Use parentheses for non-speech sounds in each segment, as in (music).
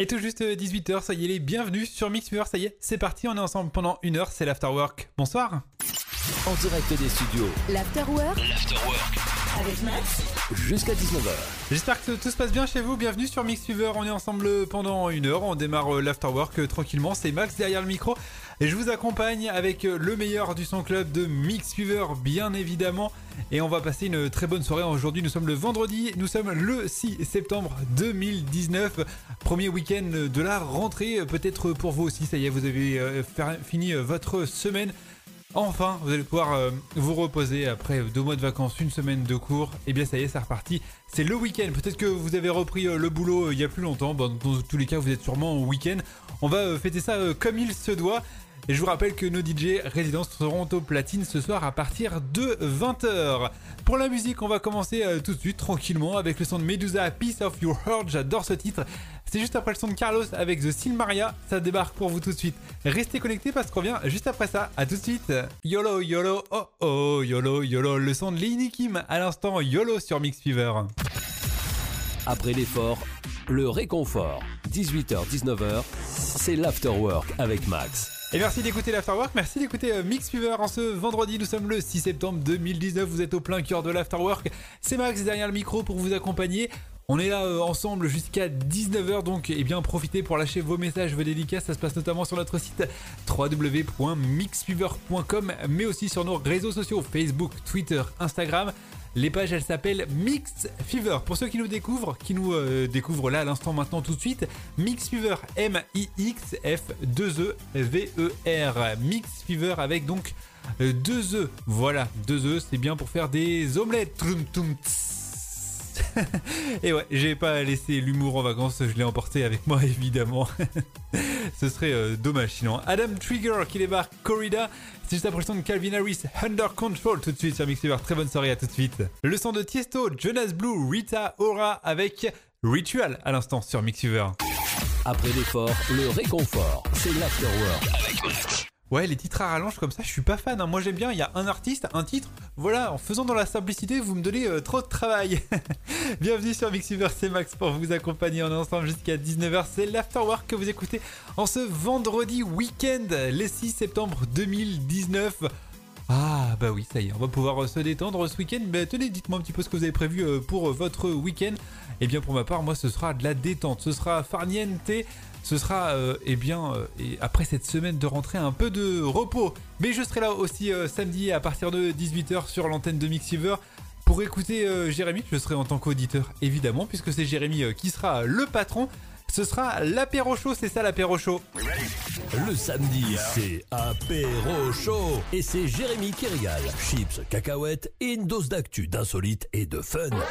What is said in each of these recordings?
Et tout juste 18h, ça y est, les bienvenus sur Mixfever, ça y est, c'est parti, on est ensemble pendant une heure, c'est l'afterwork. Bonsoir. En direct des studios, L'afterwork. l'Afterwork, avec Max. Jusqu'à 19h. J'espère que tout se passe bien chez vous, bienvenue sur Mixfever, on est ensemble pendant une heure, on démarre euh, l'afterwork euh, tranquillement, c'est Max derrière le micro, et je vous accompagne avec euh, le meilleur du son club de Mixfever, bien évidemment, et on va passer une très bonne soirée, aujourd'hui nous sommes le vendredi, nous sommes le 6 septembre 2019, premier week-end de la rentrée, peut-être pour vous aussi, ça y est, vous avez fini votre semaine, Enfin, vous allez pouvoir euh, vous reposer après deux mois de vacances, une semaine de cours. Et bien ça y est, c'est reparti. C'est le week-end. Peut-être que vous avez repris euh, le boulot euh, il y a plus longtemps. Dans tous les cas, vous êtes sûrement au week-end. On va fêter ça comme il se doit. Et je vous rappelle que nos DJ résidents seront au platine ce soir à partir de 20h. Pour la musique, on va commencer euh, tout de suite tranquillement avec le son de Medusa, Piece of Your Heart. J'adore ce titre. C'est juste après le son de Carlos avec The Silmaria. Ça débarque pour vous tout de suite. Restez connectés parce qu'on revient juste après ça. À tout de suite. YOLO, YOLO, oh oh, YOLO, YOLO. Le son de Lini Kim à l'instant. YOLO sur Mix Fever. Après l'effort, le réconfort. 18h-19h, c'est l'Afterwork avec Max. Et merci d'écouter l'Afterwork, merci d'écouter euh, Mix Fever en ce vendredi, nous sommes le 6 septembre 2019, vous êtes au plein cœur de l'Afterwork, c'est Max derrière le micro pour vous accompagner. On est là euh, ensemble jusqu'à 19h donc et bien profitez pour lâcher vos messages, vos dédicaces, ça se passe notamment sur notre site www.mixfever.com mais aussi sur nos réseaux sociaux Facebook, Twitter, Instagram. Les pages, elles s'appellent Mix Fever. Pour ceux qui nous découvrent, qui nous euh, découvrent là à l'instant maintenant tout de suite, Mix Fever, M-I-X-F-2-E-V-E-R. Mix Fever avec donc euh, deux E. Voilà, deux E, c'est bien pour faire des omelettes. (laughs) Et ouais, j'ai pas laissé l'humour en vacances, je l'ai emporté avec moi (laughs) évidemment. (laughs) Ce serait euh, dommage sinon. Adam Trigger qui débarque, Corrida. C'est juste après son de Calvin Harris, Under Control tout de suite sur Mixfever. Très bonne soirée à tout de suite. Le son de Tiesto, Jonas Blue, Rita Ora avec Ritual à l'instant sur Mixfever. Après l'effort, le réconfort. C'est l'Afterwork avec. Ouais, les titres à rallonge comme ça, je suis pas fan. hein. Moi j'aime bien, il y a un artiste, un titre. Voilà, en faisant dans la simplicité, vous me donnez euh, trop de travail. (laughs) Bienvenue sur Mixfever, c'est Max pour vous accompagner. On est ensemble jusqu'à 19h. C'est l'Afterwork que vous écoutez en ce vendredi week-end, le 6 septembre 2019. Ah bah oui, ça y est, on va pouvoir euh, se détendre ce week-end. Mais tenez, dites-moi un petit peu ce que vous avez prévu euh, pour euh, votre week-end. Et bien pour ma part, moi ce sera de la détente, ce sera farniente, ce sera euh, eh bien après cette semaine de rentrée un peu de repos. Mais je serai là aussi samedi à partir de 18h sur l'antenne de Mixiver. Pour écouter Jérémy, je serai en tant qu'auditeur évidemment, puisque c'est Jérémy qui sera le patron. Ce sera l'apéro chaud, c'est ça l'apéro chaud. Le samedi, c'est apéro chaud. Et c'est Jérémy qui régale. Chips, cacahuètes et une dose d'actu, d'insolite et de fun. L'apéro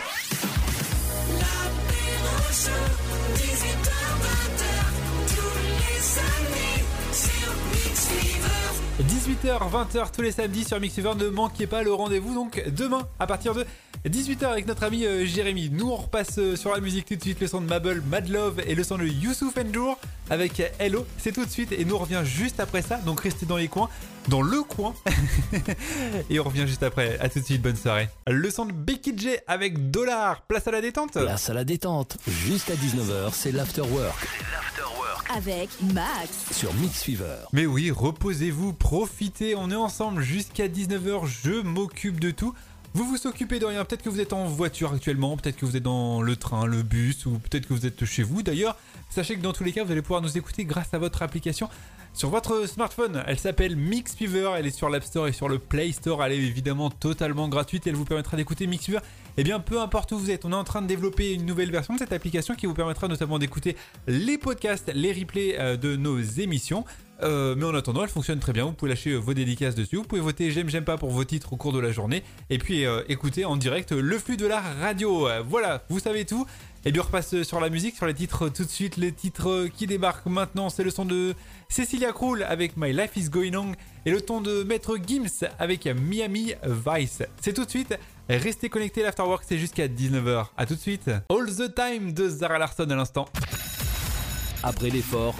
chaud, 18h-20h, tous les samedis sur Mix Fever. 18h, 20h tous les samedis sur Mixfever. Ne manquez pas le rendez-vous donc demain à partir de 18h avec notre ami euh, Jérémy. Nous on repasse euh, sur la musique tout de suite le son de Mabel, Mad Love et le son de Youssouf N'Dour avec euh, Hello. C'est tout de suite et nous on revient juste après ça. Donc restez dans les coins, dans le coin. (laughs) et on revient juste après. À tout de suite, bonne soirée. Le son de Becky J avec Dollar. Place à la détente. Place à la détente. Jusqu'à 19h, c'est l'Afterwork avec Max. sur Mix Fever. Mais oui, reposez-vous, profitez, on est ensemble jusqu'à 19h, je m'occupe de tout. Vous vous occupez de rien, peut-être que vous êtes en voiture actuellement, peut-être que vous êtes dans le train, le bus, ou peut-être que vous êtes chez vous. D'ailleurs, sachez que dans tous les cas, vous allez pouvoir nous écouter grâce à votre application sur votre smartphone. Elle s'appelle Mixfever, elle est sur l'App Store et sur le Play Store. Elle est évidemment totalement gratuite elle vous permettra d'écouter Mixfever. Et bien, peu importe où vous êtes, on est en train de développer une nouvelle version de cette application qui vous permettra notamment d'écouter les podcasts, les replays euh, de nos émissions. Euh, mais en attendant, elle fonctionne très bien. Vous pouvez lâcher vos dédicaces dessus. Vous pouvez voter j'aime, j'aime pas pour vos titres au cours de la journée. Et puis euh, écouter en direct le flux de la radio. Voilà, vous savez tout. Et bien, on repasse sur la musique, sur les titres tout de suite. Les titres qui débarquent maintenant, c'est le son de Cecilia Krull avec My Life is Going On et le ton de Maître Gims avec Miami Vice. C'est tout de suite. Restez connectés, l'Afterwork, c'est jusqu'à 19h. À tout de suite. All the Time de Zara Larson à l'instant. Après l'effort,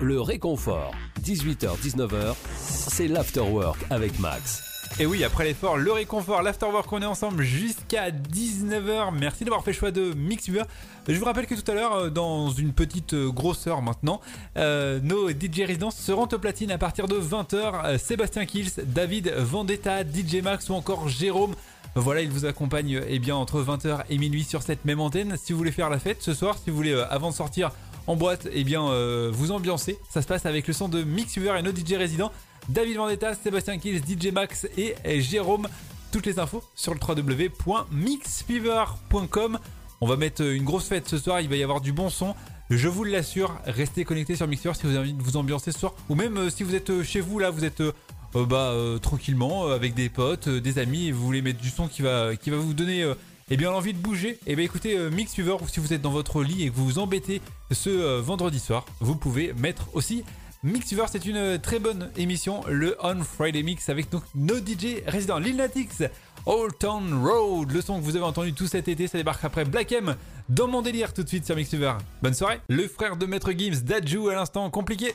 le réconfort. 18h-19h, c'est l'Afterwork avec Max. Et oui, après l'effort, le réconfort, l'afterwork, on est ensemble jusqu'à jusqu'à 19h. Merci d'avoir fait le choix de Mixuber. Je vous rappelle que tout à l'heure, euh, dans une petite euh, grosseur maintenant, euh, nos DJ résidents seront au platine à partir de 20h. Sébastien Kills, David Vendetta, DJ Max ou encore Jérôme. Voilà, il vous accompagne eh bien entre 20h et minuit sur cette même antenne. Si vous voulez faire la fête ce soir, si vous voulez avant de sortir en boîte, eh bien vous ambiancer. Ça se passe avec le son de Mixuber et nos DJ résidents. David Vendetta, Sébastien Kills, DJ Max et Jérôme. Toutes les infos sur le www.mixfever.com. On va mettre une grosse fête ce soir, il va y avoir du bon son. Je vous l'assure, restez connectés sur Mixer si vous avez envie vous ambiancer ce soir. Ou même euh, si vous êtes euh, chez vous là, vous êtes euh, bah, tranquillement avec des potes, des amis, vous voulez mettre du son qui va, qui va vous donner eh bien l'envie de bouger. Eh bien écoutez, ou si vous êtes dans votre lit et que vous vous embêtez ce vendredi soir, vous pouvez mettre aussi Mixuver, c'est une très bonne émission, le On Friday Mix avec nos DJ résidents. Lil Natix, Old Town Road, le son que vous avez entendu tout cet été, ça débarque après Black M dans mon délire tout de suite sur Mixuver. Bonne soirée. Le frère de Maître Gims, Dajou à l'instant compliqué.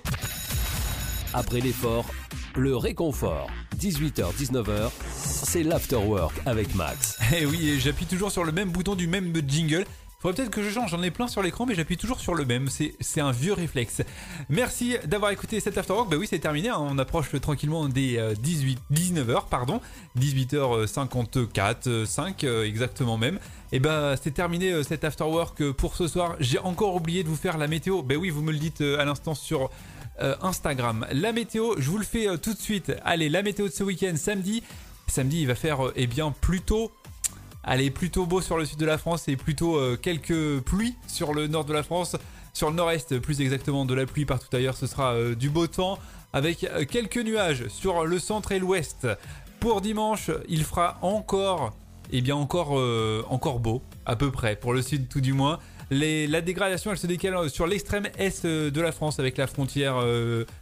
Après l'effort, le réconfort. 18h-19h, c'est l'afterwork avec Max. Eh oui, j'appuie toujours sur le même bouton du même jingle. Faudrait peut-être que je change, j'en ai plein sur l'écran, mais j'appuie toujours sur le même. C'est un vieux réflexe. Merci d'avoir écouté cet Afterwork. Bah oui, c'est terminé. Hein. On approche tranquillement des 18, euh, 19h, pardon. 18h54, 5 euh, exactement même. Et bah c'est terminé euh, cet Afterwork pour ce soir. J'ai encore oublié de vous faire la météo. Bah oui, vous me le dites à l'instant sur Instagram. La météo, je vous le fais tout de suite. Allez, la météo de ce week-end, samedi. Samedi, il va faire eh bien plutôt Allez, plutôt beau sur le sud de la France et plutôt euh, quelques pluies sur le nord de la France. Sur le nord-est, plus exactement de la pluie partout ailleurs, ce sera euh, du beau temps avec euh, quelques nuages sur le centre et l'ouest. Pour dimanche, il fera encore, eh bien encore, encore beau, à peu près, pour le sud tout du moins. La dégradation, elle se décale sur l'extrême est de la France avec la frontière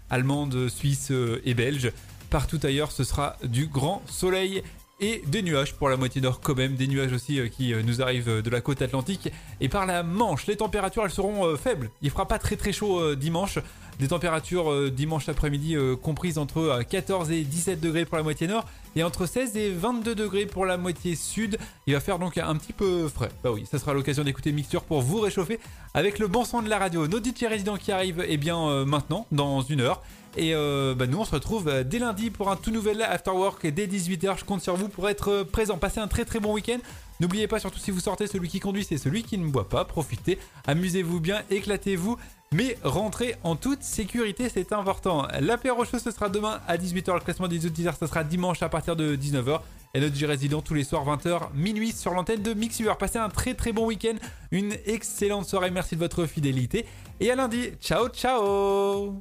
allemande, suisse et belge. Partout ailleurs, ce sera du grand soleil et des nuages pour la moitié nord quand même, des nuages aussi euh, qui euh, nous arrivent euh, de la côte atlantique et par la Manche. Les températures elles seront faibles. Il fera pas très très chaud dimanche. Des températures dimanche après-midi comprises entre 14 et 17 degrés pour la moitié nord et entre 16 et 22 degrés pour la moitié sud. Il va faire donc un petit peu frais. Bah oui, ça sera l'occasion d'écouter Mixture pour vous réchauffer avec le bon son de la radio. Nos DJ résidents qui arrivent eh bien maintenant dans une heure. Et euh, bah, nous, on se retrouve euh, dès lundi pour un tout nouvel After Work dès 18h. Je compte sur vous pour être euh, présent. Passez un très très bon week-end. N'oubliez pas, surtout si vous sortez, celui qui conduit, c'est celui qui ne boit pas. Profitez, amusez-vous bien, éclatez-vous. Mais rentrez en toute sécurité, c'est important. L'apéro show, ce sera demain à 18h. Le classement des auditeurs, ce sera dimanche à partir de 19h. Et notre G résident tous les soirs 20h, minuit sur l'antenne de Mixuver. Passez un très très bon week-end, une excellente soirée. Merci de votre fidélité. Et à lundi. Ciao, ciao